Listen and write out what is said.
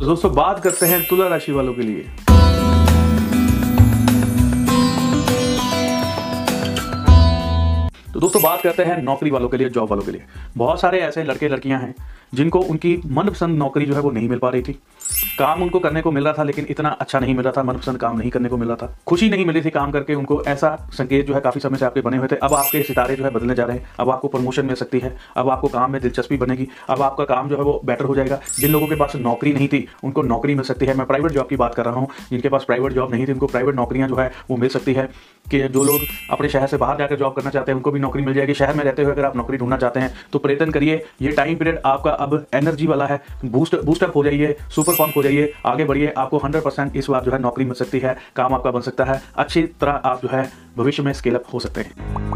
तो दोस्तों, बात करते हैं तुला राशि वालों के लिए। तो दोस्तों, बात करते हैं नौकरी वालों के लिए, जॉब वालों के लिए। बहुत सारे ऐसे लड़के लड़कियाँ हैं जिनको उनकी मनपसंद नौकरी जो है वो नहीं मिल पा रही थी। काम उनको करने को मिल रहा था, लेकिन इतना अच्छा नहीं मिल रहा था, मनपसंद काम नहीं करने को मिल रहा था। खुशी नहीं मिली थी काम करके, उनको ऐसा संकेत जो है काफ़ी समय से आपके बने हुए थे। अब आपके सितारे जो है बदलने जा रहे हैं। अब आपको प्रमोशन मिल सकती है। अब आपको काम में दिलचस्पी बनेगी। अब आपका काम जो है वो बेटर हो जाएगा। जिन लोगों के पास नौकरी नहीं थी, उनको नौकरी मिल सकती है। मैं प्राइवेट जॉब की बात कर रहा हूँ। जिनके पास प्राइवेट जॉब नहीं थी, उनको प्राइवेट नौकरियाँ जो है वो मिल सकती है। कि जो लोग अपने शहर से बाहर जाकर जॉब करना चाहते हैं, उनको भी नौकरी मिल जाएगी। शहर में रहते हुए अगर आप नौकरी ढूंढना चाहते हैं तो प्रयत्न करिए, ये टाइम पीरियड आपका अब एनर्जी वाला है। बूस्ट बूस्टअप हो जाइए सुपर फॉर्म हो जाइए, आगे बढ़िए, आपको 100 परसेंट इस बार जो है नौकरी मिल सकती है, काम आपका बन सकता है, अच्छी तरह आप जो है भविष्य में स्केलअप हो सकते हैं।